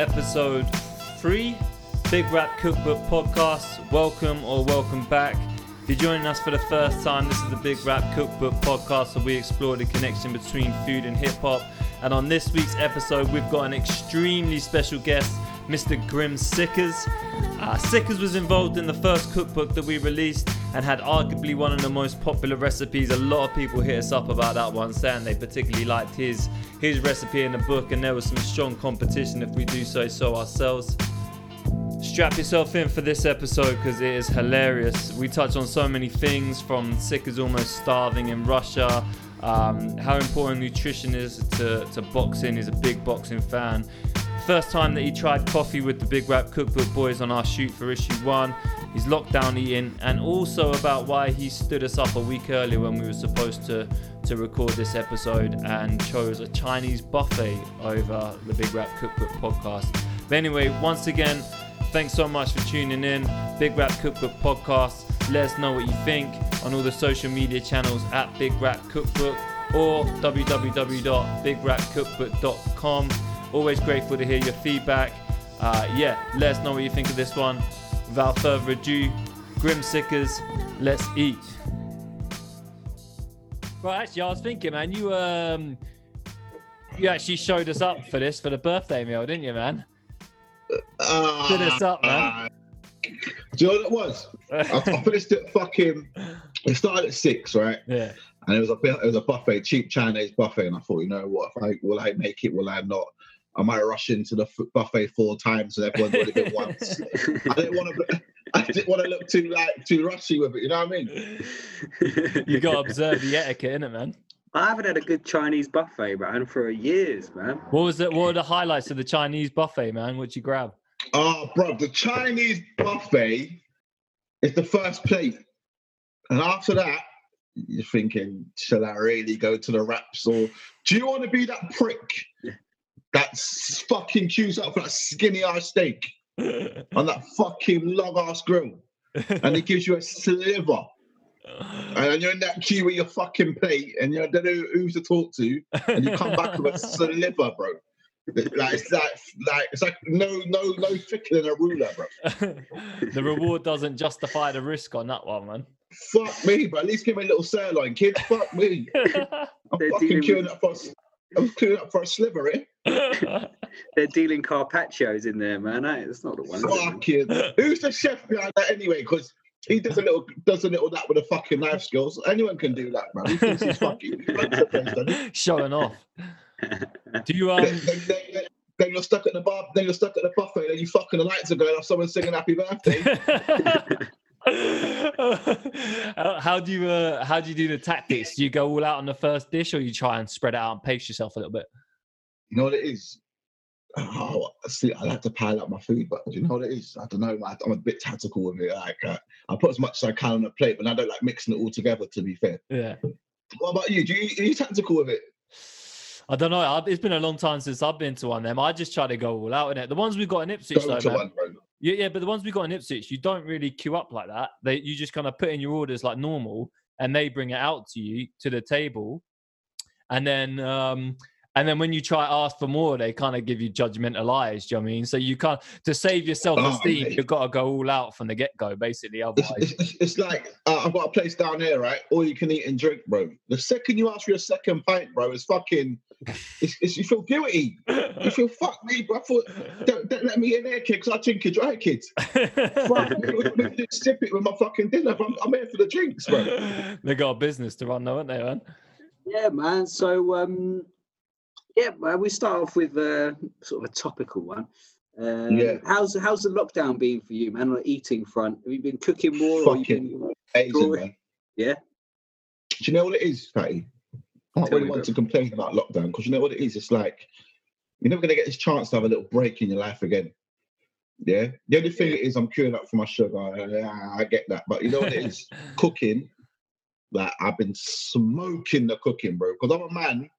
episode three, Big Rap Cookbook Podcast. Welcome or welcome back. If you're joining us for the first time, this is the Big Rap Cookbook Podcast where we explore the connection between food and hip hop. And on this week's episode, we've got an extremely special guest, Mr. Grim Sickers. Uh, Sickers was involved in the first cookbook that we released and had arguably one of the most popular recipes. A lot of people hit us up about that one, saying they particularly liked his his recipe in the book, and there was some strong competition if we do say so ourselves. Strap yourself in for this episode because it is hilarious. We touch on so many things from Sickers almost starving in Russia, um, how important nutrition is to, to boxing. He's a big boxing fan. First time that he tried coffee with the Big Rap Cookbook boys on our shoot for issue one. He's lockdown eating, and also about why he stood us up a week earlier when we were supposed to to record this episode and chose a Chinese buffet over the Big Rap Cookbook podcast. But anyway, once again, thanks so much for tuning in. Big Rap Cookbook podcast. Let us know what you think on all the social media channels at Big Rap Cookbook or www.bigrapcookbook.com. Always grateful to hear your feedback. Uh, yeah, let us know what you think of this one. Without further ado, Grim Sickers, let's eat. Well, actually, I was thinking, man, you um, you actually showed us up for this for the birthday meal, didn't you, man? Uh, Stood us up, man. uh, do you know what it was? I, I finished it fucking. It started at six, right? Yeah. And it was a it was a buffet, cheap Chinese buffet, and I thought, you know what? If I will I make it? Will I not? I might rush into the f- buffet four times and everyone's already been once. I didn't want to. I didn't want to look too like too rushy with it. You know what I mean? You got to observe the etiquette, innit, man? I haven't had a good Chinese buffet, man, for years, man. What was it? What were the highlights of the Chinese buffet, man? What'd you grab? Oh, bro, the Chinese buffet is the first plate, and after that, you're thinking, shall I really go to the wraps, or do you want to be that prick that fucking queues up for that skinny ass steak on that fucking long ass grill, and it gives you a sliver, and you're in that queue with your fucking plate, and you don't know who to talk to, and you come back with a sliver, bro. Like it's like like it's like no no no thicker than a ruler, bro. the reward doesn't justify the risk on that one, man. Fuck me, but at least give me a little sirloin, kid. Fuck me. I'm They're fucking dealing queuing with- up for. A- I'm queuing up for a sliver, eh? They're dealing carpaccios in there, man. eh? That's not the one. is it? Fucking. Who's the chef behind that anyway? Because he does a little does a little that with a fucking knife skills. Anyone can do that, man. He thinks he's fucking. he place. Showing off. Do you um? Then, then, then, then you're stuck at the bar. Then you're stuck at the buffet. Then you fucking the lights are going off. Someone's singing happy birthday. How, how do you uh, how do you do the tactics? Do you go all out on the first dish, or you try and spread it out and pace yourself a little bit? You know what it is? Oh, see, I like to pile up my food, but do you know what it is? I don't know. I'm a bit tactical with it. Like, uh, I put as much as I can on a plate, but I don't like mixing it all together. To be fair, Yeah. what about you? Do you are you tactical with it? I don't know. I've, it's been a long time since I've been to one of them. I just try to go all out in it. The ones we've got in Ipswich, Go though, to man, one, bro. Yeah, yeah, but the ones we got in Ipswich, you don't really queue up like that. They you just kind of put in your orders like normal, and they bring it out to you to the table, and then um, and then when you try to ask for more, they kind of give you judgmental eyes. Do you know what I mean? So you can't to save your self esteem, mate. you've got to go all out from the get go, basically. It's, Otherwise, it's, it's- it's like uh, I've got a place down here, right? All you can eat and drink, bro. The second you ask for your second pint, bro, it's fucking. It's, it's, you feel guilty. You feel fuck me, bro. I thought, don't, don't let me in there, kid, because I drink it dry, kids. Fuck, just sip it with my fucking dinner. but I'm, I'm here for the drinks, bro. they got a business to run, though, haven't they, man? Yeah, man. So, um, yeah, man, we start off with uh, sort of a topical one. Um, Yeah. How's how's the lockdown been for you, man? On the eating front, have you been cooking more? Or you Fucking Amazing, man. Yeah. Do you know what it is, Fatty? I don't really want to complain about lockdown because you know what it is? It's like you're never going to get this chance to have a little break in your life again. Yeah. The only thing Yeah. is, I'm queuing up for my sugar. Yeah, I get that. But you know what it is? cooking. Like, I've been smoking the cooking, bro. Because I'm a man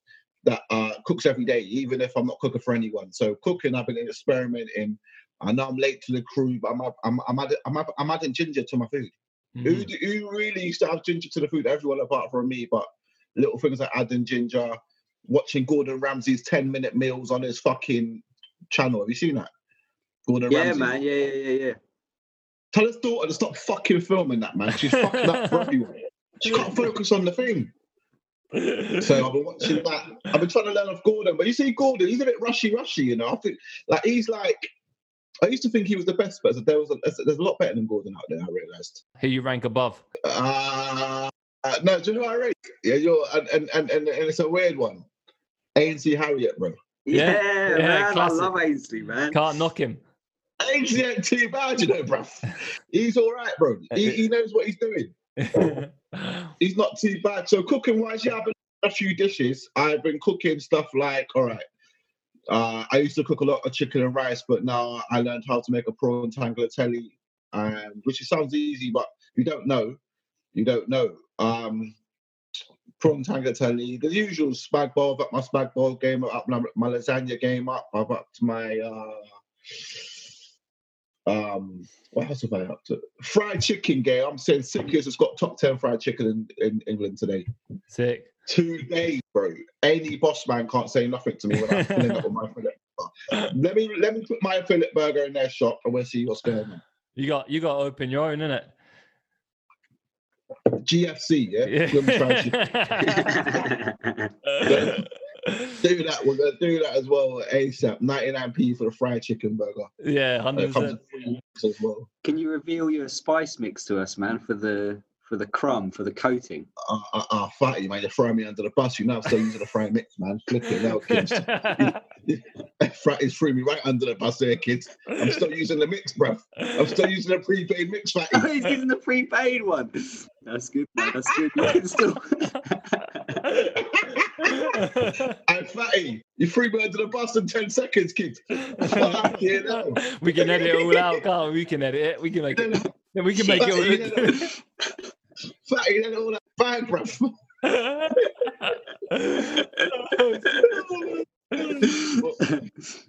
that uh, cooks every day, even if I'm not cooking for anyone. So, cooking, I've been experimenting. I know I'm late to the crew, but I'm, I'm, I'm, adding, I'm, I'm adding ginger to my food. Who, Mhm. do- who really used to have ginger to the food? Everyone apart from me, but little things like adding ginger, watching Gordon Ramsay's 10 minute meals on his fucking channel. Have you seen that? Gordon Yeah, Ramsay. man. Yeah, yeah, yeah, yeah. Tell his daughter to stop fucking filming that, man. She's fucking up for everyone. She can't focus on the thing. So I've been watching that. I've been trying to learn off Gordon, but you see, Gordon, he's a bit rushy, rushy. You know, I think like he's like. I used to think he was the best, but there was a, there's a lot better than Gordon out there. I realised. Who you rank above? Uh, uh, no, do you know what I rate? Yeah, you're and and, and and and it's a weird one. Ainsley Harriott, bro. Yeah, Yeah, yeah, man. classic. I love Ainsley, man. Can't knock him. Ainsley ain't too bad, you know, bro. He's all right, bro. He, he knows what he's doing. He's not too bad. So cooking wise, yeah, I've been a few dishes. I've been cooking stuff like, all right. Uh, I used to cook a lot of chicken and rice, but now I learned how to make a prawn tagliatelle, um, which sounds easy, but you don't know. You don't know. Um, prawn tagliatelle, the usual spag bowl. I've up my spag bowl game up, my, my lasagna game up. I've upped my uh, um, what else have I up to? Fried chicken game. I'm saying Sickers has got top ten fried chicken in, in England today. Sick. Two days, bro. Any boss man can't say nothing to me without filling up with my fillet. burger. Let me let me put my fillet burger in their shop and we'll see what's going on. You got you got to open your own, innit? GFC, yeah. Women's fried chicken. Do that. We're gonna do that as well ASAP. 99p for the fried chicken burger. yeah, hundred it percent. in free mix as well. Can you reveal your spice mix to us, man, for the for the crumb, for the coating? Uh, uh, uh, fatty, man, you're throwing me under the bus. You know, I'm still using the fry mix, man. Flip it now, kids. Fatty's threw me right under the bus there, kids. I'm still using the mix, bruv. I'm still using the prepaid mix, Oh, fatty. he's using the prepaid one. That's good, man. That's good. You can still. Hey, fatty, you threw me under the bus in 10 seconds, kid. We can edit it all out, can't we? We can edit it. We can make it. Then We can make Fatty, it. Fatty, you all that bag, bruv.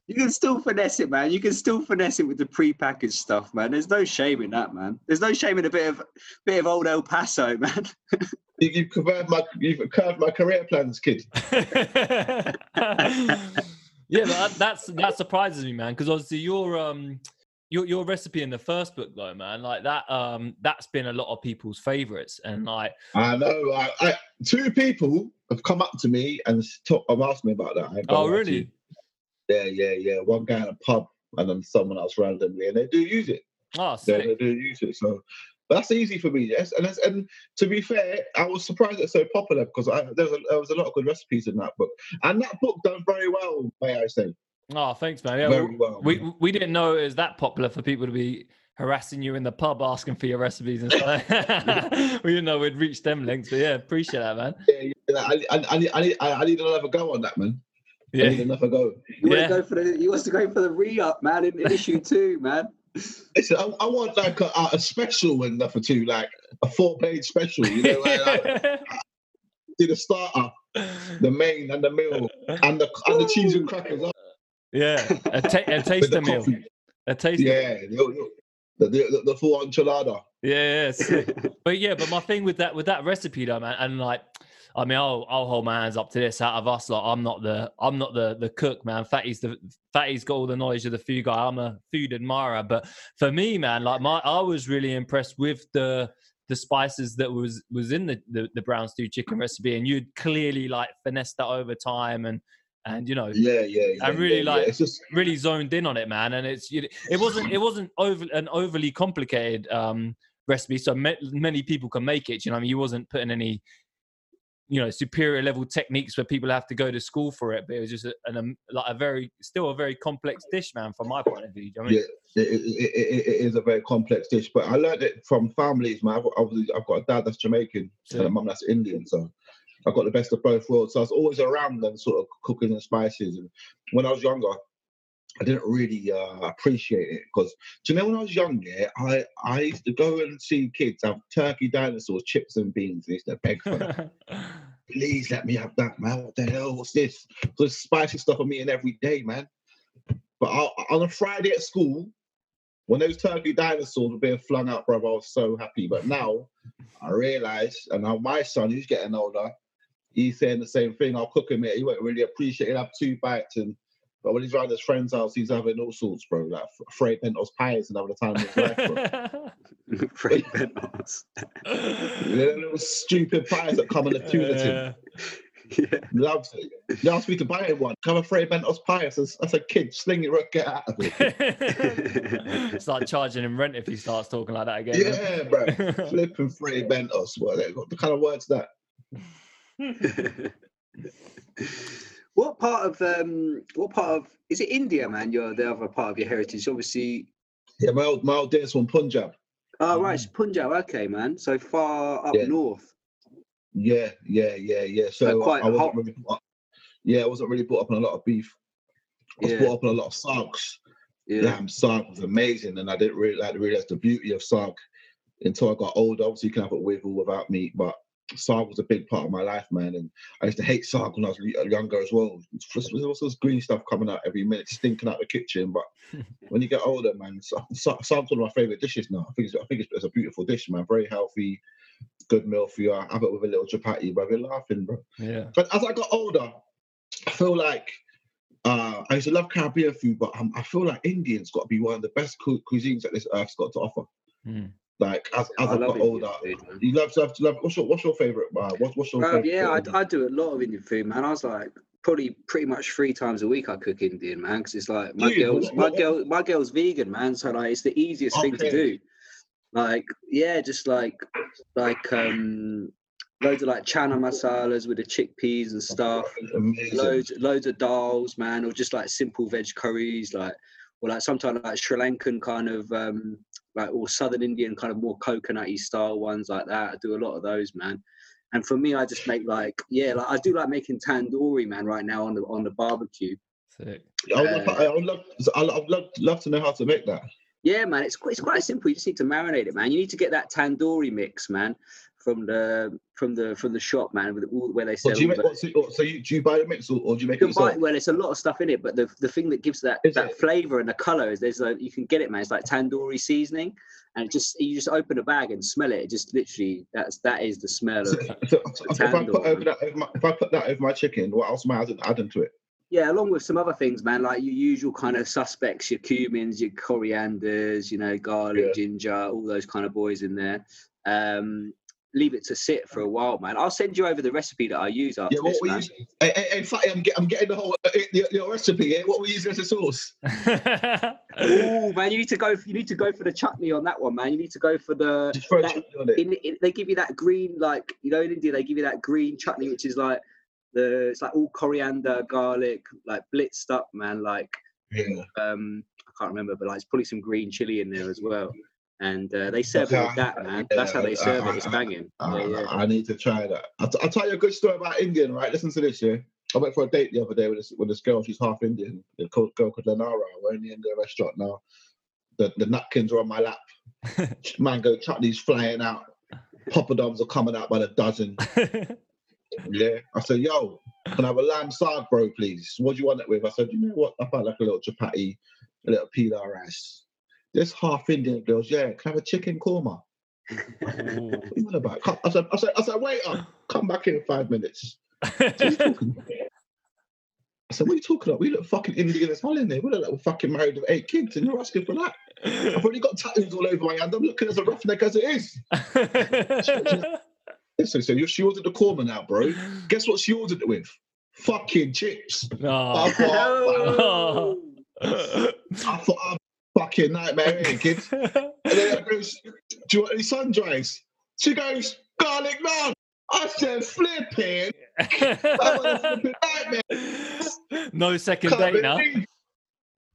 you can still finesse it, man. You can still finesse it with the pre-packaged stuff, man. There's no shame in that, man. There's no shame in a bit of bit of old El Paso, man. You, you've curved my, you've curved my career plans, kid. yeah, but that, that's that surprises me, man. Because obviously your um your your recipe in the first book, though, man, like that um that's been a lot of people's favorites, and like I know. I, I, two people have come up to me and talk, have asked me about that. I oh really? Yeah, yeah, yeah. One guy in a pub and then someone else randomly, and they do use it. Oh, They, sick. they do use it. So that's easy for me. Yes, and that's, and to be fair, I was surprised it's so popular because I, there was a, there was a lot of good recipes in that book, and that book done very well. May I say, Oh, thanks, man. Yeah, very well. we man. we didn't know it was that popular for people to be harassing you in the pub asking for your recipes and stuff. we didn't know we'd reach them links, but yeah, appreciate that, man. yeah, yeah, I, I, I, need- I, need, I need another go on that, man. I need Yeah, another go. You want to go for the? He wants to go for the re-up, man, in, in issue two, man. Listen, I, I want like a, a special one for two, like a four-page special. You know, like, like, do the starter, the main, and the meal, and the and the cheese and crackers. yeah, a, ta- a with taster the meal, coffee. a taster. Yeah, the, the, the, the full enchilada. Yeah, yeah, but yeah, but my thing with that with that recipe though, man, and like, I mean, I'll I'll hold my hands up to this. Out of us, like, I'm not the I'm not the the cook, man. Fatty's the Fatty's got all the knowledge of the food guy. I'm a food admirer, but for me, man, like my I was really impressed with the the spices that was was in the the, the brown stew chicken recipe, and you'd clearly like finessed that over time, and and you know Yeah, yeah. yeah I really yeah, like- Yeah. It's just really zoned in on it, man. And it's you- it wasn't it wasn't over an overly complicated um, recipe, so ma- many people can make it. You know, I mean, you wasn't putting any you know superior level techniques where people have to go to school for it, but it was just a, an, um, like a very still a very complex dish, man, from my point of view. I mean, Yeah. it, it, it, is a very complex dish, but I learned it from families, man. I've, I've got a dad that's Jamaican and a mum that's Indian, so I've got the best of both worlds. So I was always around them, sort of cooking and spices. And when I was younger, I didn't really uh, appreciate it because do you know when I was young, yeah, I I used to go and see kids have turkey dinosaurs, chips and beans. and used to beg for that. Please let me have that, man. What the hell? What's this? So spicy stuff I'm eating every day, man. But I, on a Friday at school, when those turkey dinosaurs were being flung out, brother, I was so happy. But now I realise, and now my son, who's getting older, he's saying the same thing. I'll cook him it. He won't really appreciate it. He'll have two bites and But when he's around his friend's house, he's having all sorts, bro. Like f- Fred Bentos pies and having the time of his life, bro. Fred Bentos. Little, little stupid pies that come in a tuna tin. yeah. Loves it. He asked me to buy him one. Come a Fred Bentos pie. As a, as a kid, sling it, right, get out of it. Start charging him rent if he starts talking like that again. Yeah, bro. Flipping Fred Bentos. What, what the kind of words that? What part of um what part of is it India, man? You're the other part of your heritage. Obviously Yeah, my old, my old days from Punjab. Oh right, it's Punjab, okay, man. So far up Yeah. north. Yeah, yeah, yeah, yeah. So quite I wasn't hot. really yeah, I wasn't really brought up on a lot of beef. I was Yeah. brought up on a lot of saags. Yeah. Lamb saag was amazing, and I didn't really like to realize the beauty of saag until I got older. Obviously, you can have it with or without meat, but saag was a big part of my life, man. And I used to hate saag when I was le- younger as well. There was this green stuff coming out every minute, stinking out the kitchen. But when you get older, man, sa- sa- saag's one of my favorite dishes now. I think it's, I think it's, it's a beautiful dish, man. Very healthy, good meal for you. I have it with a little chapati, bro. You're laughing, bro. yeah. But as I got older, I feel like uh, I used to love Caribbean food, but um, I feel like Indian's got to be one of the best cu- cuisines that this earth's got to offer. Mm. Like as, as I I, got older, food, you love to love, to love. What's your what's your favorite? Uh, what's what's your Uh, favorite? yeah? I, I do a lot of Indian food, man. I was like probably pretty much three times a week I cook Indian, man, because it's like my you? girl's What- my what- girl my girl's vegan, man. So like it's the easiest thing to do. Like yeah, just like like um loads of like chana masalas with the chickpeas and stuff. Amazing. loads loads of dals, man, or just like simple veg curries, like or like sometimes like Sri Lankan kind of um like or Southern Indian kind of more coconutty style ones like that. I do a lot of those, man. And for me, I just make like yeah, like I do like making tandoori, man, right now on the on the barbecue. Sick. I would, love, I would love, I would love, love to know how to make that. Yeah, man, it's quite, it's quite simple. You just need to marinate it, man. You need to get that tandoori mix, man, from the from the from the shop, man, with all where they sell. Do you make the- what, so, you do you buy the mix or, or do you make You it can buy, yourself? well, it's a lot of stuff in it, but the, the thing that gives that Is that it? flavor and the color is there's like you can get it, man. It's like tandoori seasoning, and it just you just open a bag and smell it. It just literally that's that is the smell So, of so- so if I put over that, over my, if I put that over my chicken, what else am I adding, adding to it? yeah, along with some other things, man, like your usual kind of suspects, your cumins, your corianders, you know, garlic, Yeah. ginger, all those kind of boys in there. Um, leave it to sit for a while, man. I'll send you over the recipe that I use after Yeah, what this, we man. use? Eh, eh, hey, hey, hey, Fatty, I'm, get, I'm getting the whole your, your recipe. Yeah, what we use as a sauce? Oh man, you need to go. You need to go for the chutney on that one, man. You need to go for the. Just throw that- chutney on it. In, in, they give you that green, like you know, in India they give you that green chutney, which is like the it's like all coriander, garlic, like blitzed up, man. Like Yeah. um, I can't remember, but like it's probably some green chili in there as well. And uh, they serve it Okay. with that, man. That's how they serve it. It's banging. Uh, Yeah, yeah. I need to try that. I'll, t- I'll tell you a good story about Indian, right? Listen to this, yeah. I went for a date the other day with this with this girl. She's half Indian. The girl called Lenara. We're in the Indian restaurant now. The the napkins are on my lap. Mango chutney's flying out. Poppadoms are coming out by the dozen. Yeah. I said, yo, can I have a lamb saag, bro, please? What do you want it with? I said, you know what? I find like a little chapati, a little pita rice. This half Indian girls, yeah, can I have a chicken korma? What are you on about? I said, I said, I said, wait up, come back in five minutes. What are you talking about? I said, what are you talking about? We look fucking Indian as hell in there. We look like we're fucking married with eight kids, and you're asking for that. I've already got tattoos all over my hand. I'm looking as a roughneck as it is. Listen, so she ordered the korma now, bro. Guess what she ordered it with? Fucking chips. No. I thought, Oh. I thought, I'm fucking nightmare, here, kids. And then I goes, do you want any sun dries? She goes, garlic naan. I said, flipping. I want a flipping no second Can't date now.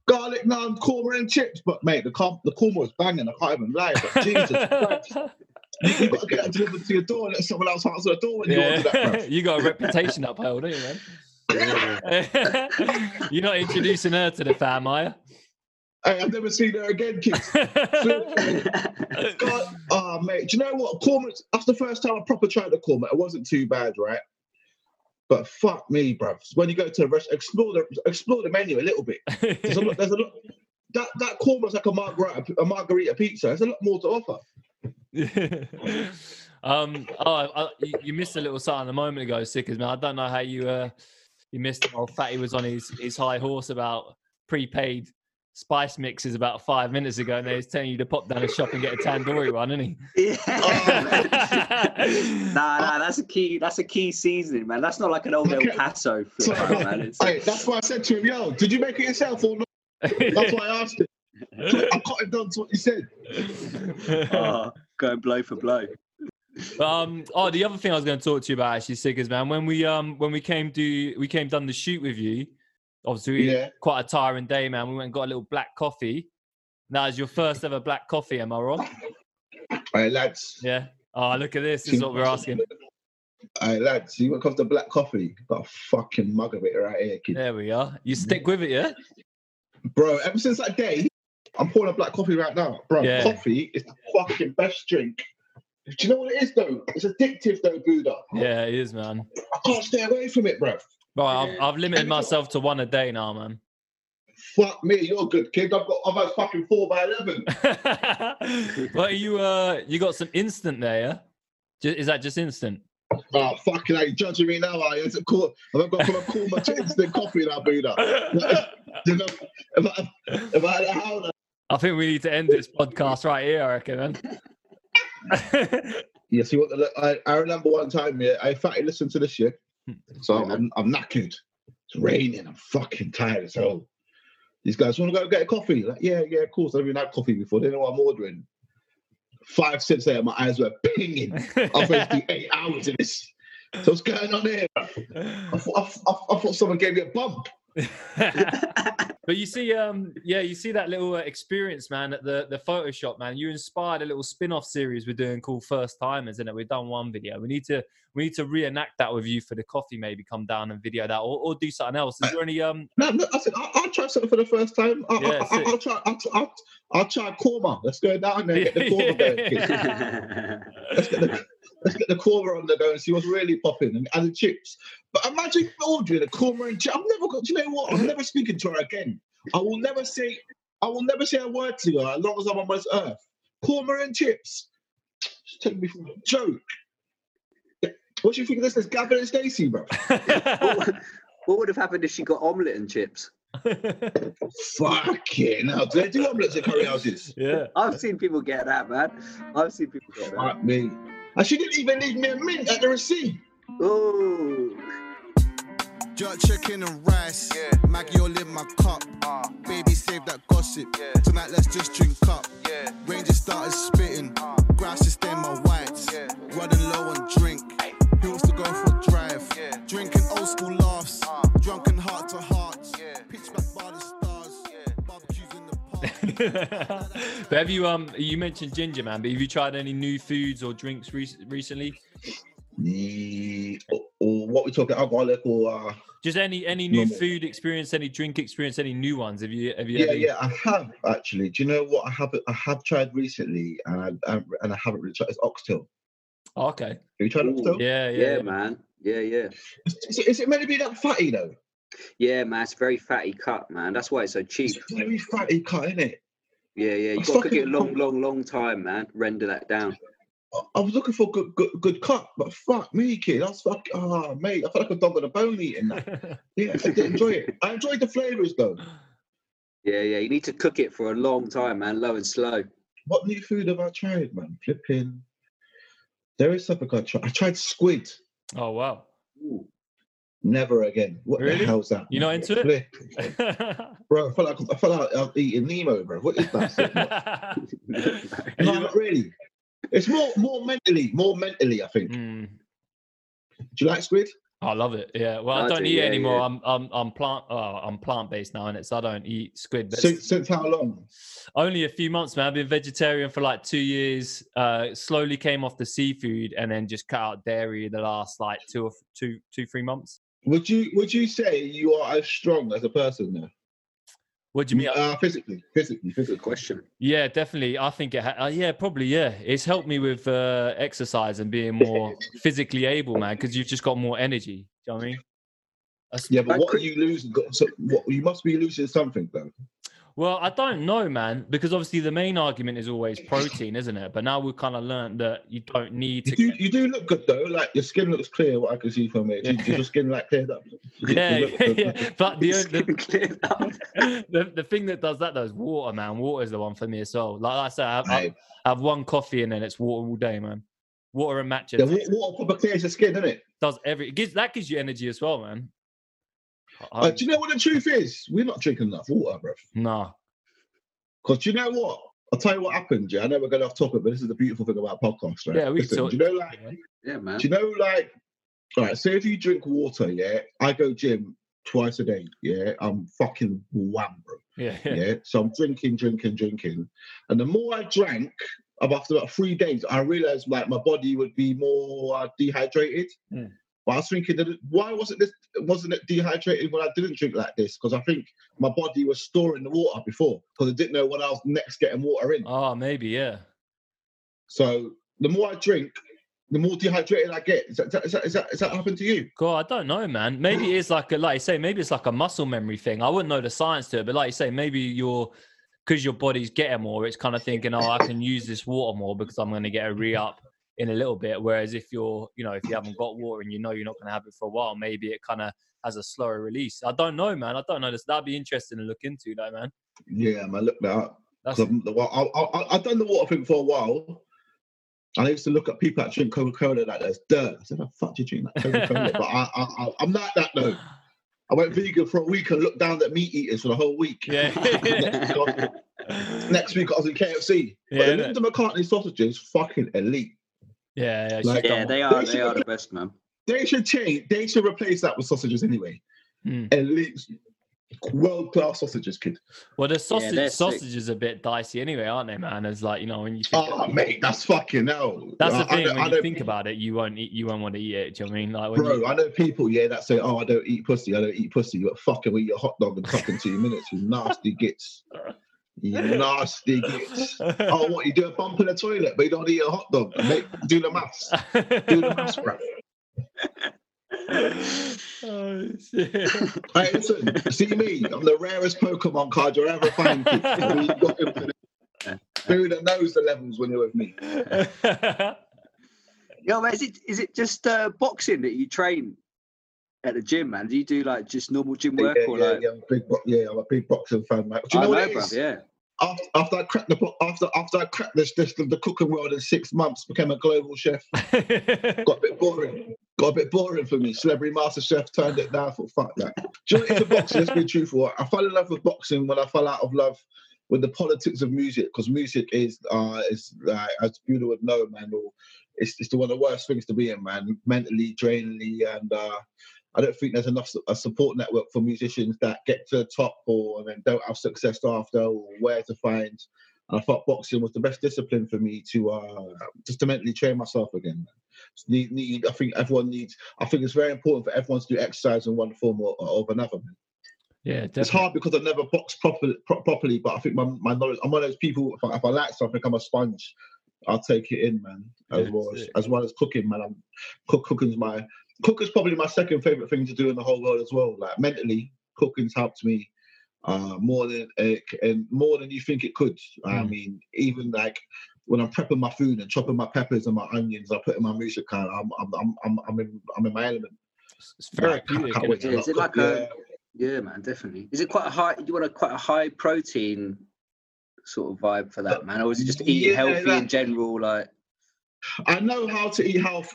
Garlic naan, korma and chips. But mate, the, com- the korma was banging. I can't even lie. But Jesus Christ. You've got to get that delivered to your door and let someone else answer the door when you order that, bro. you got a reputation upheld, don't you, man? You're not introducing her to the fam, are Hey, I've never seen her again, kids. God, oh mate, do you know what? Korma, that's the first time I proper tried the korma. It wasn't too bad, right? But fuck me, bruv. When you go to a restaurant, explore the explore the menu a little bit. There's a lot. There's a lot. That that korma's like a margarita, a margarita pizza. There's a lot more to offer. um, oh, I, you, you missed a little something a moment ago, Sickers, man. I don't know how you uh, you missed it. Old Fatty was on his his high horse about prepaid spice mixes about five minutes ago, and they was telling you to pop down a shop and get a tandoori one, isn't he? Yeah. nah, nah, that's a key. That's a key seasoning, man. That's not like an old El Okay. Paso So, flavor, man. It's, Hey, that's why I said to him, yo, did you make it yourself or not? That's why I asked him. I can't have done what you said. oh, going blow for blow. um oh the other thing i was going to talk to you about actually Sickers, man when we um when we came to we came done the shoot with you obviously Yeah. quite a tiring day man we went and got a little black coffee that was your first ever black coffee am i wrong Hey, lads. yeah oh look at this this is what we're asking All right, lads, see what comes to black coffee? Got a fucking mug of it right here, kid. there we are you mm-hmm. stick with it yeah Bro, ever since that day, I'm pouring a black coffee right now. Bro, Yeah. coffee is the fucking best drink. Do you know what it is, though? It's addictive, though, Buddha. yeah it is man I can't stay away from it, bro. Bro, I've, I've limited myself to one a day now, man. Fuck me, you're a good kid. I've got I've had fucking four by eleven. but you uh you got some instant there, yeah? Is that just instant? Oh fucking you judging me now, you? It's a cool. I've got to call my instant coffee now, Buddha. You know, if I if I had a I think we need to end this podcast right here, I reckon, man. Yeah, see what the, I, I remember one time, yeah, I fatty listened to this shit. So I'm, I'm knackered. It's raining. I'm fucking tired as hell. These guys want to go get a coffee. Like, yeah, yeah, of course. I've even had coffee before. They know what I'm ordering. Five cents there, my eyes were pinging. I've wasted eight hours in this. So what's going on here? I thought, I, I, I thought someone gave me a bump. but you see, um, yeah, you see that little uh, experience, man, at the the photoshoot, man. You inspired a little spin-off series we're doing called First Timers, isn't it? We've done one video. We need to we need to reenact that with you for the coffee. Maybe come down and video that, or, or do something else. Is there any um? No, no, I said I'll, I'll try something for the first time. I, yeah, I, I, I'll try. I'll, I'll, I'll try korma. Let's go down there and get the korma going. Let's get the let's get the korma on the go and see what's really popping and, and the chips. But imagine ordering a korma and chips. I've never got. Do you know what? I'm never speaking to her again. I will never say. I will never say a word to her as long as I'm on this earth. Korma and chips. She's taking me for a joke. Yeah, What do you think of this? There's Gavin and Stacey, bro. what, what would have happened if she got omelette and chips? Fucking hell. Do they do omelets at curry houses? yeah. I've seen people get that, man. I've seen people get that. Fuck me. And she didn't even leave me a mint at the receipt. Oh, Jerk chicken and rice. Maggie all in my cup. Uh. Baby, save that gossip. Tonight, let's just drink up. Yeah. Rangers started spitting. Uh. Grass is but have you um? You mentioned ginger, man. But have you tried any new foods or drinks rec- recently? The, or, or what we talking alcoholic or uh, Just any any new Normal. food experience, any drink experience, any new ones? Have you have you? yeah ever- yeah I have actually. Do you know what I have I have tried recently and I, I and I haven't really tried it's oxtail. Oh, okay. Have you tried Ooh. oxtail? Yeah, yeah. yeah, yeah. man. Yeah, yeah. Is, is it- is it meant to be that fatty though? Yeah, man. It's very fatty cut, man. That's why it's so cheap. It's very fatty cut, isn't it? Yeah, yeah. You It's got to cook it a long, long, long time, man. Render that down. I- I was looking for good good good cut, but fuck me, kid. I was fuck oh mate, I felt like a dog on a bone eating that. Yeah, I did enjoy it. I enjoyed the flavours though. Yeah, yeah. You need to cook it for a long time, man. Low and slow. What new food have I tried, man? Flipping. There is something I tried. I tried squid. oh wow. Ooh. Never again. What Really? the hell's that? You're not into it? Bro, I felt like I felt like I was eating Nemo, bro. What is that? No, not really. It's more more mentally, more mentally, I think. Mm, Do you like squid? I love it. Yeah. Well, I, I don't do, eat it yeah, anymore. yeah. I'm I'm I'm plant oh, I'm plant based now, and it's I don't eat squid. But Since, since how long? only a few months, man. I've been vegetarian for like two years. Uh, slowly came off the seafood, and then just cut out dairy in the last like two or two two three months. Would you would you say you are as strong as a person now? What do you mean? Uh, physically, physically, Good physically. question. Yeah, definitely. I think it. Ha- uh, yeah, probably. Yeah, it's helped me with uh, exercise and being more physically able, man. Because you've just got more energy. Do you know what I mean? That's, Yeah, but I what are you losing? So what, you must be losing something though. Well, I don't know, man, because obviously the main argument is always protein, isn't it? But now we've kind of learned that you don't need You to. do, you do look good though. Like your skin looks clear. What I can see from it. Does your skin like cleared up? yeah, yeah, yeah. But the, the, up. the the thing that does that though is water, man. Water is the one for me as well. Like I said, I have, I Aye. have one coffee and then it's water all day, man. Water and matches. The wa- water proper clears your skin, doesn't it? does every. It gives that gives you energy as well, man. Uh, do you know what the truth is? We're not drinking enough water, bro. nah. Because you know what? I'll tell you what happened. Yeah, I know we're going off topic, but this is the beautiful thing about podcasts, right? Yeah, we Listen, talk. Do you know, like, Yeah, man. do you know, like, all right? Say if you drink water, yeah, I go gym twice a day. Yeah, I'm fucking wham, bro. Yeah, Yeah. So I'm drinking, drinking, drinking. And the more I drank, after about three days, I realized like my body would be more uh, dehydrated. Mm. But I was thinking, that why wasn't this? Wasn't it dehydrated when I didn't drink like this? Because I think my body was storing the water before because I didn't know when I was next getting water in. Oh, maybe, yeah. So the more I drink, the more dehydrated I get. Is that, is that, is that, is that, is that happened to you? God, I don't know, man. Maybe it's like a, like you say, maybe it's like a muscle memory thing. I wouldn't know the science to it, but like you say, maybe you're because your body's getting more, it's kind of thinking, oh, I can use this water more because I'm going to get a re up in a little bit. Whereas if you're, you know, if you haven't got water and you know you're not going to have it for a while, maybe it kind of has a slower release. I don't know, man. I don't know this. That'd be interesting to look into, though, man. Yeah, man. Look that up. That's... Well, I, I, I've done the water thing for a while. And I used to look at people that drink Coca Cola like there's dirt. I said, "The fuck do you drink that Coca Cola?" but I, I, I, I'm not that though. I went vegan for a week and looked down at meat eaters for the whole week. yeah. Next week I was in KFC. Yeah, but the? Linda McCartney sausages, fucking elite. Yeah, yeah. Like- Yeah, they are. They They are should- the best, man. They should change. They should replace that with sausages anyway. Mm. Elite, world class sausages, kid. Well, the sausage they're sick. a bit dicey anyway, aren't they, man? As like you know, when you think Oh, mate, that's fucking hell. that's the thing. don't- when I you don't- think about it, you won't eat. You won't want to eat it. Do you know what I mean? Like when Bro, you, I know people, yeah, that say, "Oh, I don't eat pussy. I don't eat pussy." But fucking eat your hot dog and fucking two minutes, you nasty gits. You nasty gits. Oh, what you do a bump in the toilet, but you don't eat a hot dog? Mate, do the maths. Do the maths, bro. oh, shit. Hey, listen, see me. I'm the rarest Pokemon card you'll ever find. kid. We got him for the- Who that knows the levels when you're with me? Yo, man, is it is it just uh, boxing that you train at the gym, man? Do you do like just normal gym work yeah, or yeah, like? yeah, I'm a big, bo- yeah, I'm a big boxing fan, mate. Do you I know what know, it yeah. After, after I cracked the after after I cracked this, this the cooking world in six months, became a global chef. got a bit boring. Got a bit boring for me. Celebrity Master Chef turned it down. For fuck that. Do you know what it is with boxing? Let's be truthful. I fell in love with boxing when I fell out of love with the politics of music because music is uh is like as you would know, man. Or it's it's the one of the worst things to be in, man. Mentally, drainingly, and uh I don't think there's enough a support network for musicians that get to the top or and then don't have success after or where to find. And I thought boxing was the best discipline for me to uh just to mentally train myself again. Need, need, I think everyone needs. I think it's very important for everyone to do exercise in one form or, or of another. Man. yeah, It's hard because I've never boxed properly, pro- properly. But I think my, my knowledge. I'm one of those people. If I, if I like something, I'm a sponge. I'll take it in, man. As Yeah, well as, as well as cooking, man. I'm cook, cooking's my cooking's probably my second favorite thing to do in the whole world as well. Like mentally, cooking's helped me uh, more than it, and more than you think it could. I Mm. mean, even like when I'm prepping my food and chopping my peppers and my onions, I put in my music on. I'm I'm I'm I'm, I'm in I'm in my element. It's Like, I therapeutic. can't innit? wait to Yeah, is it like cook, a- Yeah, man, definitely. Is it quite a high? You want a quite a high protein sort of vibe for that, man, or is it just eating Yeah, healthy in general? Like, I know how to eat health.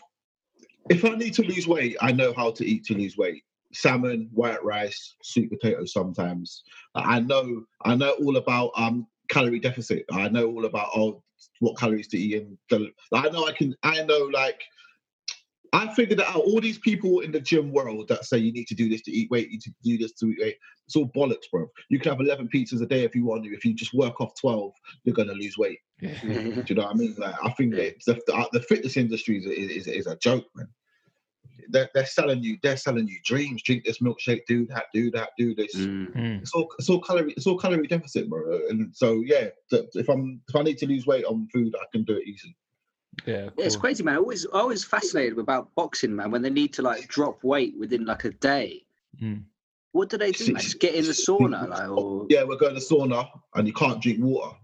If I need to lose weight, I know how to eat to lose weight. Salmon, white rice, sweet potatoes. Sometimes I know. I know all about um calorie deficit. I know all about oh what calories to eat and the, I know I can. I know like. I figured it out. All these people in the gym world that say you need to do this to eat weight, you need to do this to eat weight. It's all bollocks, bro. You can have 11 pizzas a day if you want to. If you just work off 12, you're going to lose weight. Yeah. Do you know what I mean? Like, I think that the, the, the fitness industry is, is, is a joke, man. They're, they're selling you, they're selling you dreams. Drink this milkshake, do that, do that, do this. mm. Mm. It's all, it's all calorie, it's all calorie deficit, bro. And so, yeah, if I'm, if I need to lose weight on food, I can do it easily. Yeah, Yeah, it's cool. crazy, man. I always, always fascinated about boxing, man. When they need to like drop weight within like a day, Mm. What do they do? man? Just get in the sauna, like, or Yeah, we're going to sauna and you can't drink water.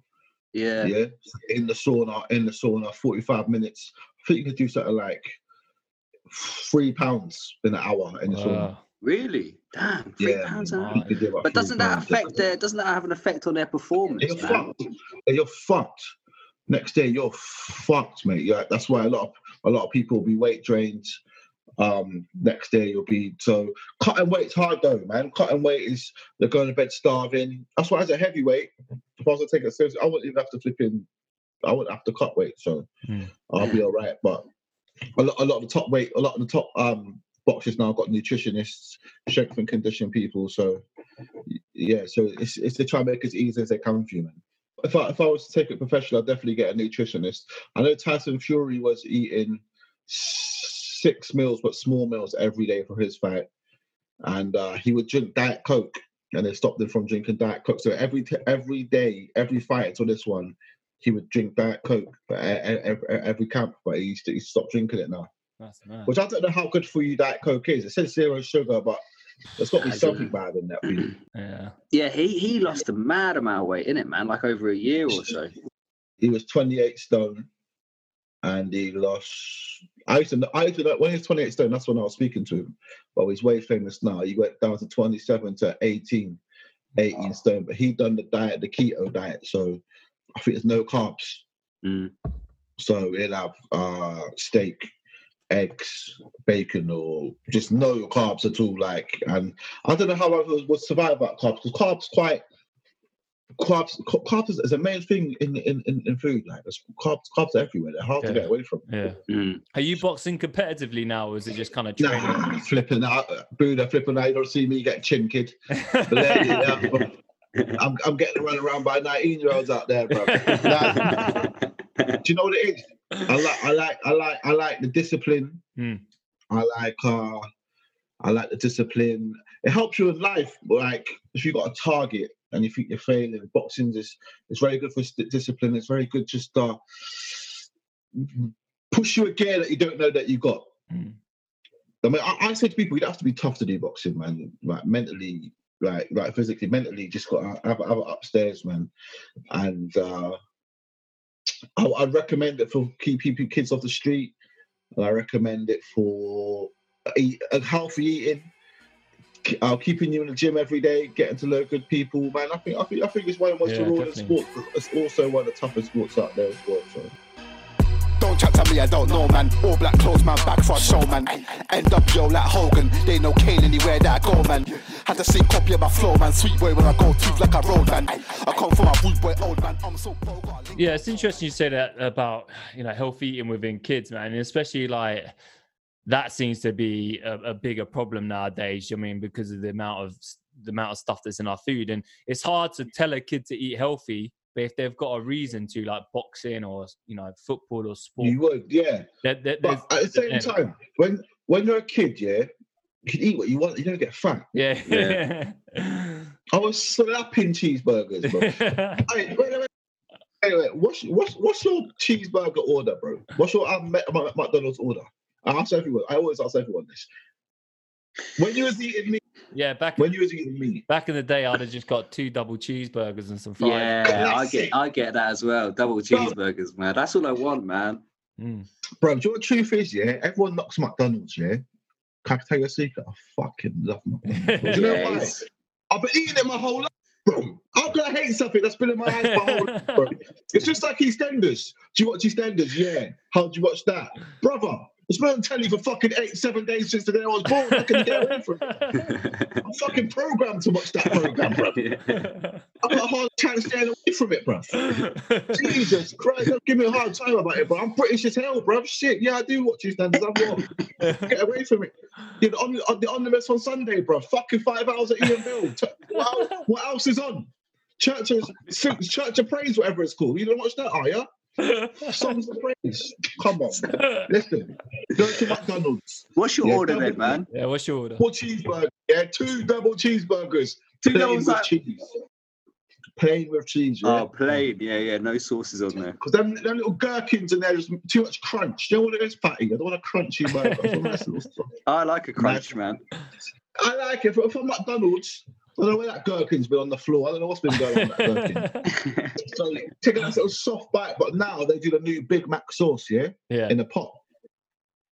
yeah, Yeah. In the sauna, in the sauna, 45 minutes. I think you could do something like three pounds in an hour in the sauna. Really? Damn, three Yeah, pounds an hour. Do But doesn't that affect their? Doesn't that have an effect on their performance, You're man? fucked. You're fucked. Next day, you're fucked, mate. Yeah, that's why a lot of a lot of people will be weight drained. Um, next day you'll be so cutting weight's hard though, man. Cutting weight is they're going to bed starving. That's why as a heavyweight, if I was to take it seriously, I wouldn't even have to flip in. I wouldn't have to cut weight, so Hmm. I'll be all right. But a lot, a lot of the top weight, a lot of the top um boxers now got nutritionists, strength and condition people. So yeah, so it's it's to try and make it as easy as they can for you, man. If I if I was to take it professional, I'd definitely get a nutritionist. I know Tyson Fury was eating six meals, but small meals every day for his fight, and uh, he would drink Diet Coke, and they stopped him from drinking Diet Coke. So every t- every day, every fight until this one, he would drink Diet Coke for e- every, every camp, but he, he stopped drinking it now. Which I don't know how good for you Diet Coke is. It says zero sugar, but there's got to be I something bad in that for. Yeah. Yeah, he he lost a mad amount of weight in it, man. Like over a year or so. He was 28 stone, and he lost. I used to, I used to when he was 28 stone. That's when I was speaking to him. But he's way famous now. He went down to 27 to 18, 18 stone. But he done the diet, the keto diet. So I think there's no carbs. Mm. So he'll have uh, steak, eggs, bacon, or just no carbs at all. Like, and I don't know how I would, would survive without carbs because carbs quite carbs ca- carbs is, is a main thing in in, in, in food. Like, there's carbs carbs are everywhere. They're hard Yeah. to get away from. Yeah. Mm. Are you boxing competitively now, or is it just kind of training? Nah, flipping out, Buddha flipping out. You don't see me get chin kid. But there you go. I'm, I'm getting run around by 19 year olds out there, bro. Do you know what it is? I like, I like, I like, I like the discipline. Hmm. I like, uh, I like the discipline. It helps you in life. Like if you got a target and you think you're failing, boxing is it's very good for discipline. It's very good just uh, push you a gear that you don't know that you got. Hmm. I mean, I, I say to people, you don't have to be tough to do boxing, man. Like mentally, like like physically, mentally, just got to have, have it upstairs, man. And uh, I, I recommend it for keeping kids off the street, and I recommend it for eat, uh, healthy eating. Uh, keeping you in the gym every day, getting to know good people, man. I think I think I think it's one of the most Yeah, rewarding sports. It's also one of the toughest sports out there as well. So. Don't chat to me, I don't know, man. All black clothes, man, back for a show, man. End up yo like Hogan. They know Kane anywhere that I go, man. Had the same copy of my flow, man. Sweet boy when I go tooth like a road, man. I come from a rude boy, old man. I'm so link- Yeah, it's interesting you say that about you know healthy eating within kids, man, and especially like that seems to be a, a bigger problem nowadays. I mean, because of the amount of the amount of stuff that's in our food, and it's hard to tell a kid to eat healthy, but if they've got a reason to, like boxing or you know football or sport, You would, yeah. there- there- But at the same time, when when you're a kid, yeah, you can eat what you want. You don't get fat. yeah, Yeah. I was slapping cheeseburgers, bro. hey, wait, wait, wait. Anyway, what's what's what's your cheeseburger order, bro? What's your um, Mc- Mc- McDonald's order? I ask everyone. I always ask everyone this. When you was eating meat, yeah. Back when you was eating meat, back in the day, I'd have just got two double cheeseburgers and some fries. Yeah, I get I get that as well. Double cheeseburgers, man. That's all I want, man. Mm. bro. Do you know what the truth is? Yeah, everyone knocks McDonald's. Yeah, can I tell you a secret? I fucking love McDonald's. Do you know Yeah, why? I've been eating it my whole life, bro. How can I hate something that's been in my hands my whole life, bro? It's just like EastEnders. Do you watch EastEnders? Yeah. How do you watch that, brother? It's been on telly for fucking eight, seven days since the day I was born. I can get away from it? I'm fucking programmed to watch that program, bro. I've got a hard time staying away from it, bro. Jesus Christ, don't give me a hard time about it, bro. I'm British as hell, bro. Shit, yeah, I do watch EastEnders. I'm what? Get away from it. Yeah, the, on, on, the Omnibus on Sunday, bro. Fucking five hours at Ian Beale. What, what else is on? Church of, Church of Praise, whatever it's called. You don't watch that, oh, are you? Songs of Praise. Come on. Listen, go to McDonald's. What's your Yeah, order double- then, man? yeah, what's your order? Double cheeseburger. Yeah, two double cheeseburgers. Two Plain doubles with like- cheese. plain with cheese. Oh, yeah? Oh, plain. Yeah, yeah. No sauces on there. Because them, them little gherkins in there's too much crunch. You know what it is, fatty? I don't want a crunchy burger. I want nice little stuff. I like a crunch, man. I like it. From, from McDonald's, I don't know where that gherkin's been on the floor. I don't know what's been going on with that gherkin. so take a nice little soft bite, but now they do the new Big Mac sauce, yeah, Yeah. in a pot,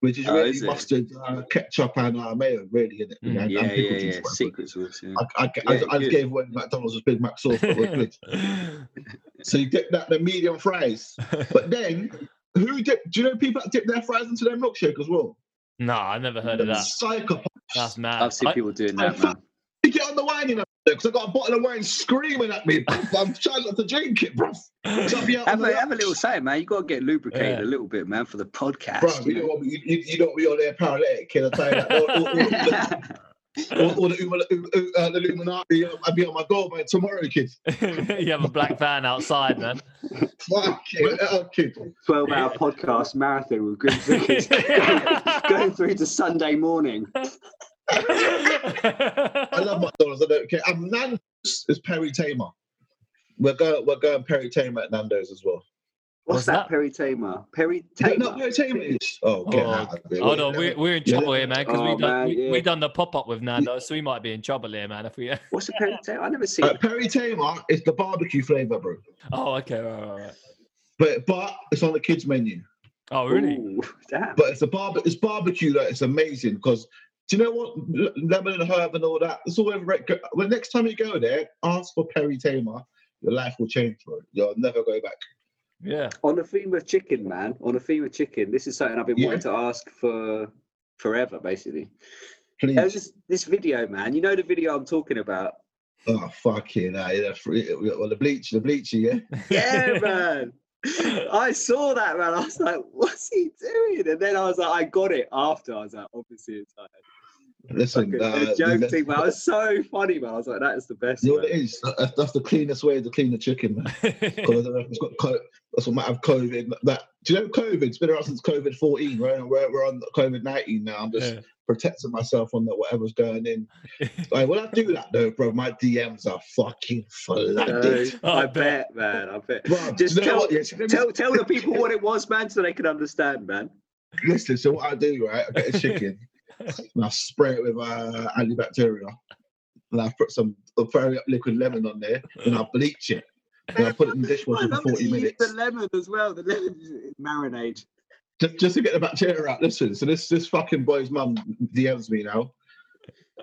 which is Oh, really is it? mustard, uh, ketchup, and uh, mayo, really, in it. Mm. and, yeah, and yeah, yeah. Secret sauce. Yeah. I, I, I, Yeah, I just gave away McDonald's with Big Mac sauce, but good. So you dip that the medium fries, but then who dip? Do you know people that dip their fries into their milkshake as well? no, I never heard of that. Psychopath. That's mad. I've seen people doing I that, man. You get on the wine, you know, because I got a bottle of wine screaming at me. I'm trying not to drink it, bro. So I'll be out on Have a, have a little say, man. You got to get lubricated Yeah. a little bit, man, for the podcast. Bro, you you know? don't want me, you, you don't want me on there paralytic, kid. I tell you that. Or, or, or, or, or the, Illumi- uh, the Illuminati, um, I'll be on my goal man, tomorrow, kid. you have a black van outside, man. Fuck it, uh, kid. 12 hour podcast marathon with Grim Sickers going through to Sunday morning. I love McDonald's. I don't care. Um, Nando's is PERi-Tamer. We're going, we're going PERi-Tamer at Nando's as well. What's What's that, that? PERi-Tamer? Perry You Tamer? what PERi-Tamer? Oh, get Oh, out of here. Hold on, we're, we're in Yeah. trouble here, man, because Oh, we done man, we, yeah. we done the pop up with Nando, so we might be in trouble here, man. If we What's a PERi-Tamer? I never seen Uh, it. PERi-Tamer is the barbecue flavour, bro. oh, okay, right, right, right. But but it's on the kids menu. Oh, really? Ooh, damn. But it's a barbe- it's barbecue that it's amazing because do you know what L- lemon and herb and all that? It's all over. it. When next time you go there, ask for PERi-Tamer. Your life will change, bro. You'll never go back. Yeah. on the theme of chicken, man, on the theme of chicken, this is something I've been Yeah. wanting to ask for forever, basically. Please. There was this, this video, man. You know the video I'm talking about? Oh fucking hell, yeah, well, the bleach, the bleachy, yeah. Yeah, man. I saw that, man. I was like, what's he doing? And then I was like, I got it after. I was like, obviously it's like Listen, a, uh, a joke the- thing, but I was so funny, man. I was like, that is the best. you know what man. it is? That's, that's the cleanest way to clean the chicken, man. 'Cause I don't know if it's got co- that's what might have COVID. That do you know COVID? It's been around since COVID fourteen, right? We're, we're on COVID nineteen now. I'm just Yeah. protecting myself on the whatever's going in. Like, when I do that though, bro, my DMs are fucking flooded. Uh, I I bet. bet, man. I bet. Bro, Just you know tell, what? Yeah, so tell, tell the people what it was, man, so they can understand, man. Listen, so what I do, right? I get a chicken and I spray it with uh, antibacterial. And I put some up liquid lemon on there and I bleach it. And I put it in the dishwasher for 40 minutes. The lemon as well. The lemon marinade. just, just to get the bacteria out. Listen, so this this fucking boy's mum DMs me now.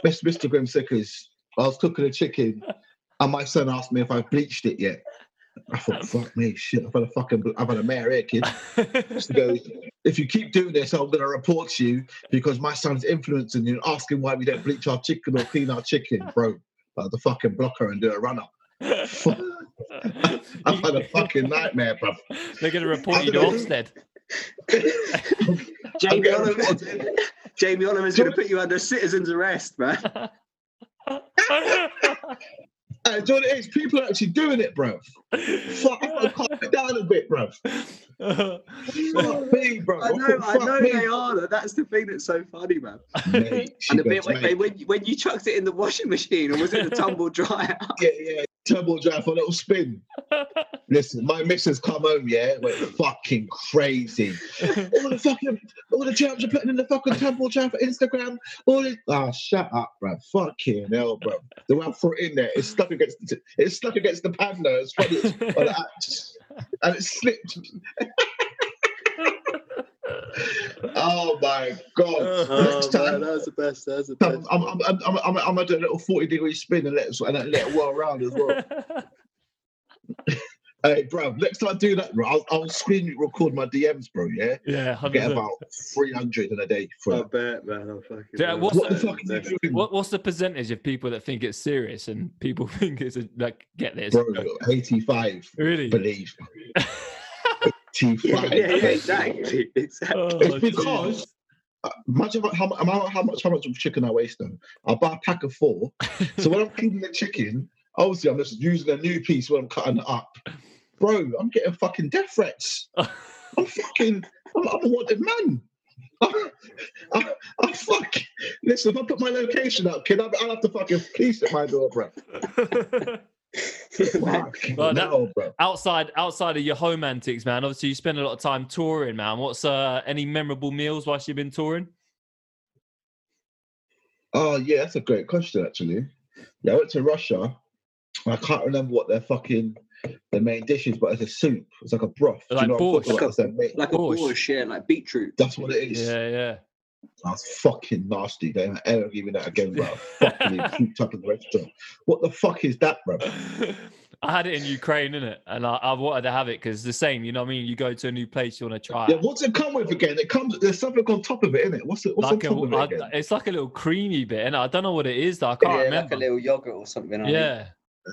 Mr. Grim Sickers, I was cooking a chicken and my son asked me if I bleached it yet. I thought, um, fuck me, shit, I've had a fucking, I've had a mare here, kid. She goes, if you keep doing this, I'm going to report you because my son's influencing you and asking why we don't bleach our chicken or clean our chicken, bro. Like the fucking blocker and do a run up. I've had a fucking nightmare, bro. They're going to report you to don't. Ofsted. Jamie getting Oliver. Jamie Oliver's going to put you under citizen's arrest, man. Hey, do you know what it is? People are actually doing it, bro. Fuck, I've got to calm it down a bit, bro. Fuck me, bro. I know, I know me. they are. though. That's the thing that's so funny, man. Mate, And the bit when, when, when you chucked it in the washing machine, or was it the tumble dryer? yeah, yeah, turbo drive for a little spin. Listen, my missus come home, yeah, went fucking crazy. all the fucking, all the germs are putting in the fucking tumble drive for Instagram. All this, ah, shut up, bro. Fucking hell, bro. The way I threw it in there, it's stuck against, the, it's stuck against the panda. It's funny, it's, on the act, and it slipped. oh my god! Uh-huh. Next oh, time, that was the best. That was the I'm, I'm, I'm, I'm, I'm, I'm, I'm gonna do a little 40 degree spin and let it, and then let it whirl around as well. hey, bro, next time I do that, bro, I'll, I'll screen record my DMs, bro. Yeah, yeah, I get 100%. about 300 in a day for I that. bet, man. I'm fucking. Yeah, what's What the the- fuck are you doing, What, what's the percentage of people that think it's serious and people think it's a, like get this? bro? 85, Really? believe. 85. Yeah, yeah, yeah, exactly. exactly. Oh, It's because. Uh, imagine how, how, how, how much how much of chicken I waste though. I buy a pack of four. So when I'm cleaning the chicken, obviously I'm just using a new piece when I'm cutting it up. Bro, I'm getting fucking death threats. I'm fucking, I'm, I'm a wanted man. I, I, I fuck. Listen, if I put my location up, kid, I'll, I'll have to fucking police at my door, bro. Fucking Well, that- bro. outside outside of your home antics, man. Obviously, you spend a lot of time touring, man. What's uh any memorable meals whilst you've been touring? Oh yeah, that's a great question actually. Yeah, I went to Russia. I can't remember what their fucking the main dish is, but it's a soup. It's like a broth. Like you know borscht. I'm talking about? It's their main- like a Borscht. borscht, yeah, like beetroot. That's what it is. Yeah, yeah. That's fucking nasty. They don't ever give me that again, bro. fucking cooped up in the restaurant. What the fuck is that, bro? I had it in Ukraine, innit? And I, I wanted to have it because the same, you know what I mean? You go to a new place, you want to try Yeah, it. what's it come with again? It comes. There's something on top of it, isn't it? What's it? What's Like on top of a, it I, again? it's like a little creamy bit, and I don't know what it is though. I can't like remember. Like a little yogurt or something. I think. yeah.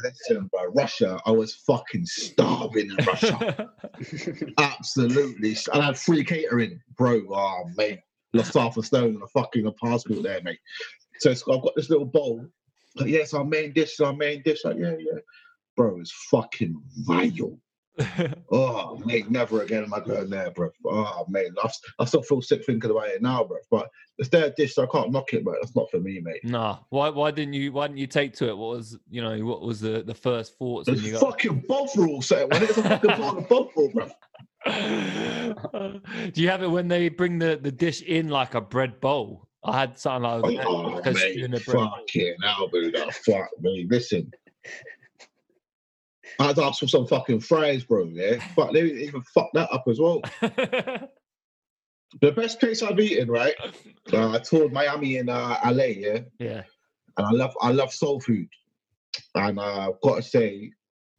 Listen, bro, Russia. I was fucking starving in Russia. Absolutely. And I had free catering, bro. Oh, mate. Lost half a stone and a fucking a passport there, mate. So it's, I've got this little bowl. Like, yes, our main dish, is our main dish. Like, yeah, yeah. Bro, it's fucking vile. Oh, mate, never again am I going there, bro. Oh, mate, I still feel sick thinking about it now, bro. But it's their dish, so I can't knock it, bro. that's not for me, mate. nah. Why why didn't you why didn't you take to it? What was you know, what was the, the first thoughts when It's you got fucking bovril, so when it's a fucking bowl of bovril, bro. Do you have it when they bring the, the dish in like a bread bowl? I had something like that. Oh, a mate, spoon of bread bowl. fucking hell, Buddha. Fuck me. Listen. I had to ask for some fucking fries, bro. Yeah, but they even fuck that up as well. The best place I've eaten, right? Uh, I toured Miami and uh, LA, yeah, yeah. and I love I love soul food, and uh, I've got to say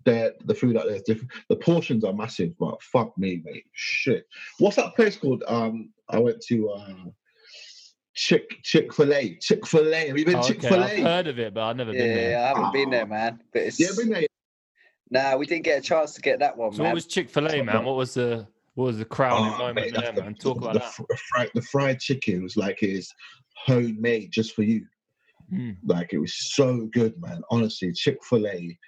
that the food out there is different. The portions are massive, but fuck me, mate. Shit. What's that place called? Um, I went to uh, Chick Chick Fil A. Chick Fil A. Have you been Oh, Chick okay. Fil I've A? heard of it, but I've never been Yeah, there. I haven't been Ah. there, man. But it's Yeah, been there. nah, we didn't get a chance to get that one, So man. what was Chick Fil A, man? What was the what was the crowning Oh, moment mate, there, the- man? Talk the, about the, that. fr- fried, the fried chicken was like it's homemade just for you. Mm. Like it was so good, man. Honestly, Chick Fil A.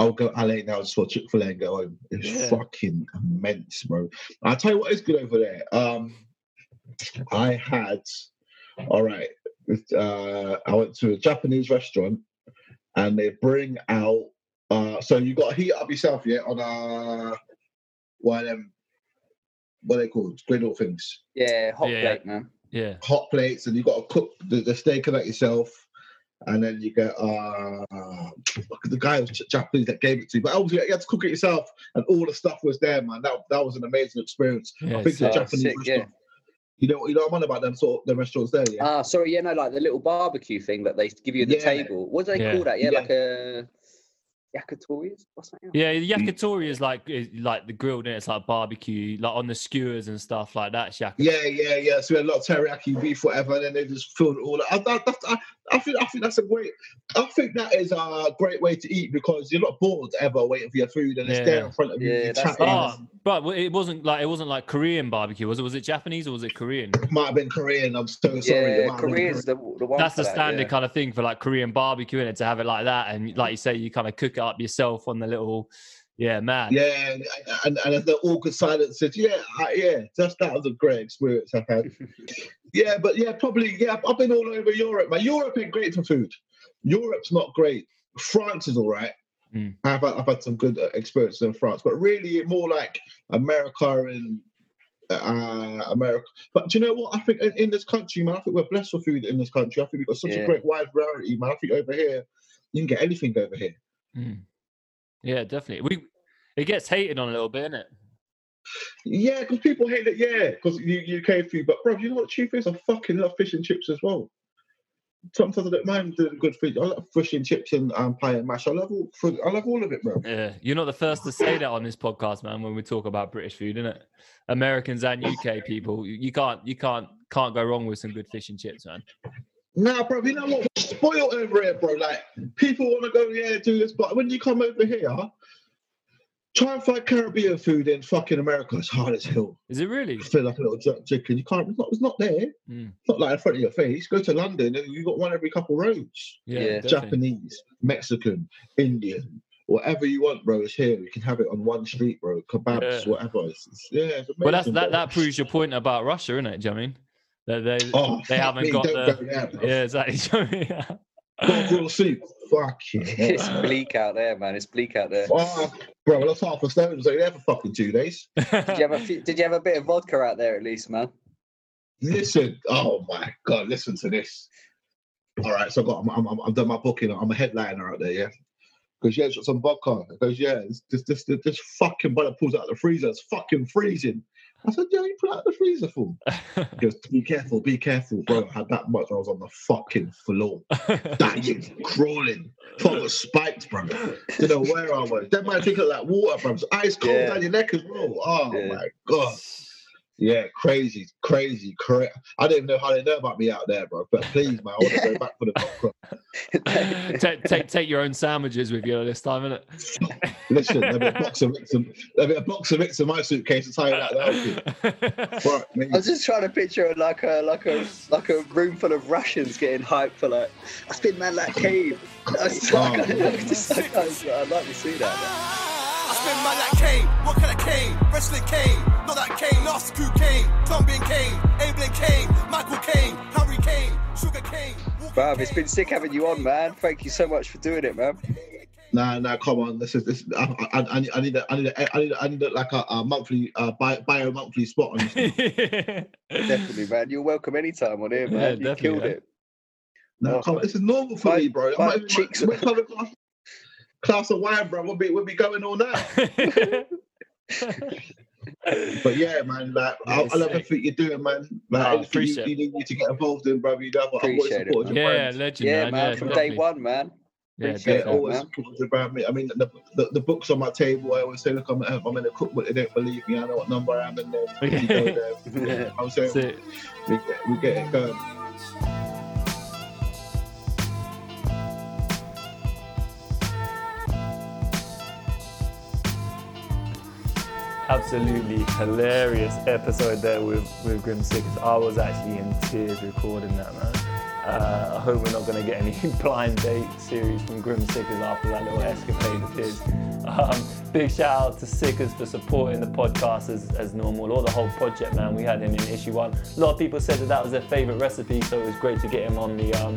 I'll go LA now just for Chick Fil A and go home. It's Yeah. fucking immense, bro. I'll tell you what is good over there. Um, I had, all right. Uh, I went to a Japanese restaurant, and they bring out. Uh, so you got to heat up yourself, yeah, on a one of them. What are they called? Griddle things yeah, hot Yeah. plate, man. Yeah. hot plates and you got to cook the, the steak of that yourself. And then you get uh the guy was Japanese that gave it to you, but obviously you had to cook it yourself, and all the stuff was there, man. That that was an amazing experience. Yeah, I think sick. the Japanese sick, yeah. restaurant. You know, you know what I'm on about them sort of the restaurants there, yeah. Ah, sorry, yeah, no, like the little barbecue thing that they give you at the Yeah. table. What do they Yeah. call that? Yeah, Yeah. like a yakitori. What's that? Yeah, the yakitori is like is like the grilled and it's like barbecue, like on the skewers and stuff like that. Yakitori. yeah, yeah, yeah. So we had a lot of teriyaki beef, whatever, and then they just filled it all. up. I, that, that, I, I think I think that's a great. I think that is a great way to eat because you're not bored ever waiting for your food, and it's Yeah. there in front of you. Yeah, you're that's nice. Oh, but it wasn't like it wasn't like Korean barbecue, was it? Was it Japanese or was it Korean? might have been Korean. I'm so sorry. Yeah, might have been Korea's the, the one. That's for the that, standard yeah. kind of thing for like Korean barbecue in it to have it like that, and like you say, you kind of cook it up yourself on the little, yeah, man. Yeah, and, and, and the awkward silence says, yeah, I, yeah, just that was a great experience I've had. yeah, but yeah, probably, yeah, I've been all over Europe, man. Europe ain't great for food. Europe's not great. France is all right. Mm. I've, had, I've had some good uh, experiences in France, but really more like America and uh, America. But do you know what? I think in, in this country, man, I think we're blessed for food in this country. I think we've got such Yeah. a great wide variety, man. I think over here, you can get anything over here. Mm. Yeah, definitely. We it gets hated on a little bit, innit? Yeah, because people hate it. Yeah, because UK food. But bro, you know what truth is? I fucking love fish and chips as well. Sometimes I don't mind doing good food. I love fish and chips and um, pie and mash. I love all. food- I love all of it, bro. Yeah, you're not the first to say that on this podcast, man. When we talk about British food, innit? Americans and UK people, you can't you can't can't go wrong with some good fish and chips, man. Nah, bro. You know what? We're spoiled over here, bro. Like people want to go, yeah, do this, but when you come over here, try and find Caribbean food in fucking America. It's hard as hell. Is it really? I Feel like a little jerk chicken. You can't. It's not. It's not there. Mm. It's not like in front of your face. Go to London and you got one every couple roads. Yeah, Yeah. Japanese, Mexican, Indian, whatever you want, bro, is here. You can have it on one street, bro. Kebabs, Yeah. whatever. It's, it's, yeah, it's amazing. Well, that's that bro. that proves your point about Russia, innit? Do you know what I mean? That they Oh, they haven't me, got don't the go there, bro. yeah exactly. Bovril soup. fucking it's bleak out there, man. It's bleak out there. Fuck, bro, That's half a stone. I was there for fucking two days. Did you have a few, Did you have a bit of vodka out there at least, man? Listen, oh my god, listen to this. All right, so I've got, I'm, I'm, I'm, I've done my booking. I'm a headliner out there, yeah. Because yeah, it's got some vodka. It goes, yeah, it's this, this, this, this fucking brother pulls out of the freezer. It's fucking freezing. I said, yeah, you pull out the freezer for. He goes, be careful, be careful, bro. I had that much. I was on the fucking floor, dying, crawling, proper spiked, bro. You know where I was. That might drink that water, bro. It's ice cold Yeah. down your neck as well. Oh Yeah. my god. Yeah, crazy, crazy, crazy. I don't even know how they know about me out there, bro. But please, man, I want to go back for the vodka. take, take take your own sandwiches with you this time, innit? Listen, there'll be a box of Vicks, in- there'll be a box of Vicks in my suitcase to tell you that. That'll be right. I was just trying to picture like a like a like a room full of Russians getting hyped for like I spin man like Kane. I was like, Oh. just like, I was like, I'd like to see that. I spin man like Kane, what kind of Kane? Wrestling Kane, not that Kane, last coup Kane, Colombian Kane, Ablin Kane, Michael Caine, Harry Kane, Sugar Kane. Walker Bruv, it's Kane. been sick having you on, man. Thank you so much for doing it, man. Nah, nah, come on. This is this. I, I, I, need, I need, a, I need, a, I need, a, I need a, like a, a monthly, uh, bio, bio monthly spot on this. Definitely, man. You're welcome anytime on here, Yeah, man. you killed man. it. No, Oh, come on. This is normal for my- me, bro. my I'm not even- cheeks we're having a glass, glass of wine, bro. We'll be, we'll be going all night. But yeah, man, like I, Yeah, I love everything you're doing, man. Nah, Like oh, anything appreciate you, you need to get involved in, bro. You know, I've always Appreciate it, supported your yeah, legend, Yeah, man. man. yeah, from definitely. day one, man. Yeah, Yeah, always supported about me. I mean, the, the, the books on my table. I always say, look, I'm, I'm in a cookbook. They don't believe me. I know what number I am in there. You go there. I was saying, That's it. we get, we get it going. Absolutely hilarious episode there with with Grim Sickers. I was actually in tears recording that, man. Uh, I hope we're not going to get any blind date series from Grim Sickers after that little escapade of his. Um, big shout out to Sickers for supporting the podcast as, as normal, or the whole project, man. We had him in issue one. A lot of people said that that was their favourite recipe, so it was great to get him on the um,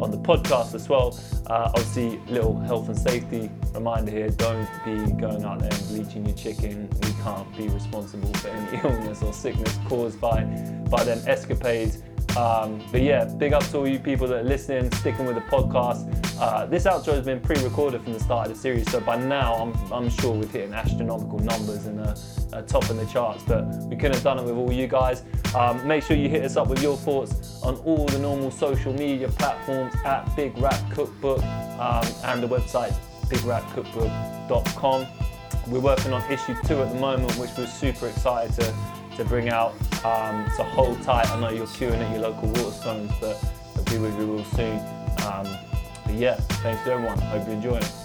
on the podcast as well. Uh, obviously, little health and safety reminder here: don't be going out there and bleaching your chicken. We can't be responsible for any illness or sickness caused by by them escapades. Um, but yeah, big up to all you people that are listening, sticking with the podcast. Uh, this outro has been pre-recorded from the start of the series, so by now I'm, I'm sure we've hit astronomical numbers and uh, uh, top in the charts. But we couldn't have done it with all you guys. Um, make sure you hit us up with your thoughts on all the normal social media platforms at Big Rap Cookbook um, and the website bigrapcookbook.com. We're working on issue two at the moment, which we're super excited to, to bring out. Um, hold tight. I know you're queuing at your local Waterstones, but it'll be with you real soon. Um, but yeah, thanks to everyone. Hope you enjoy it.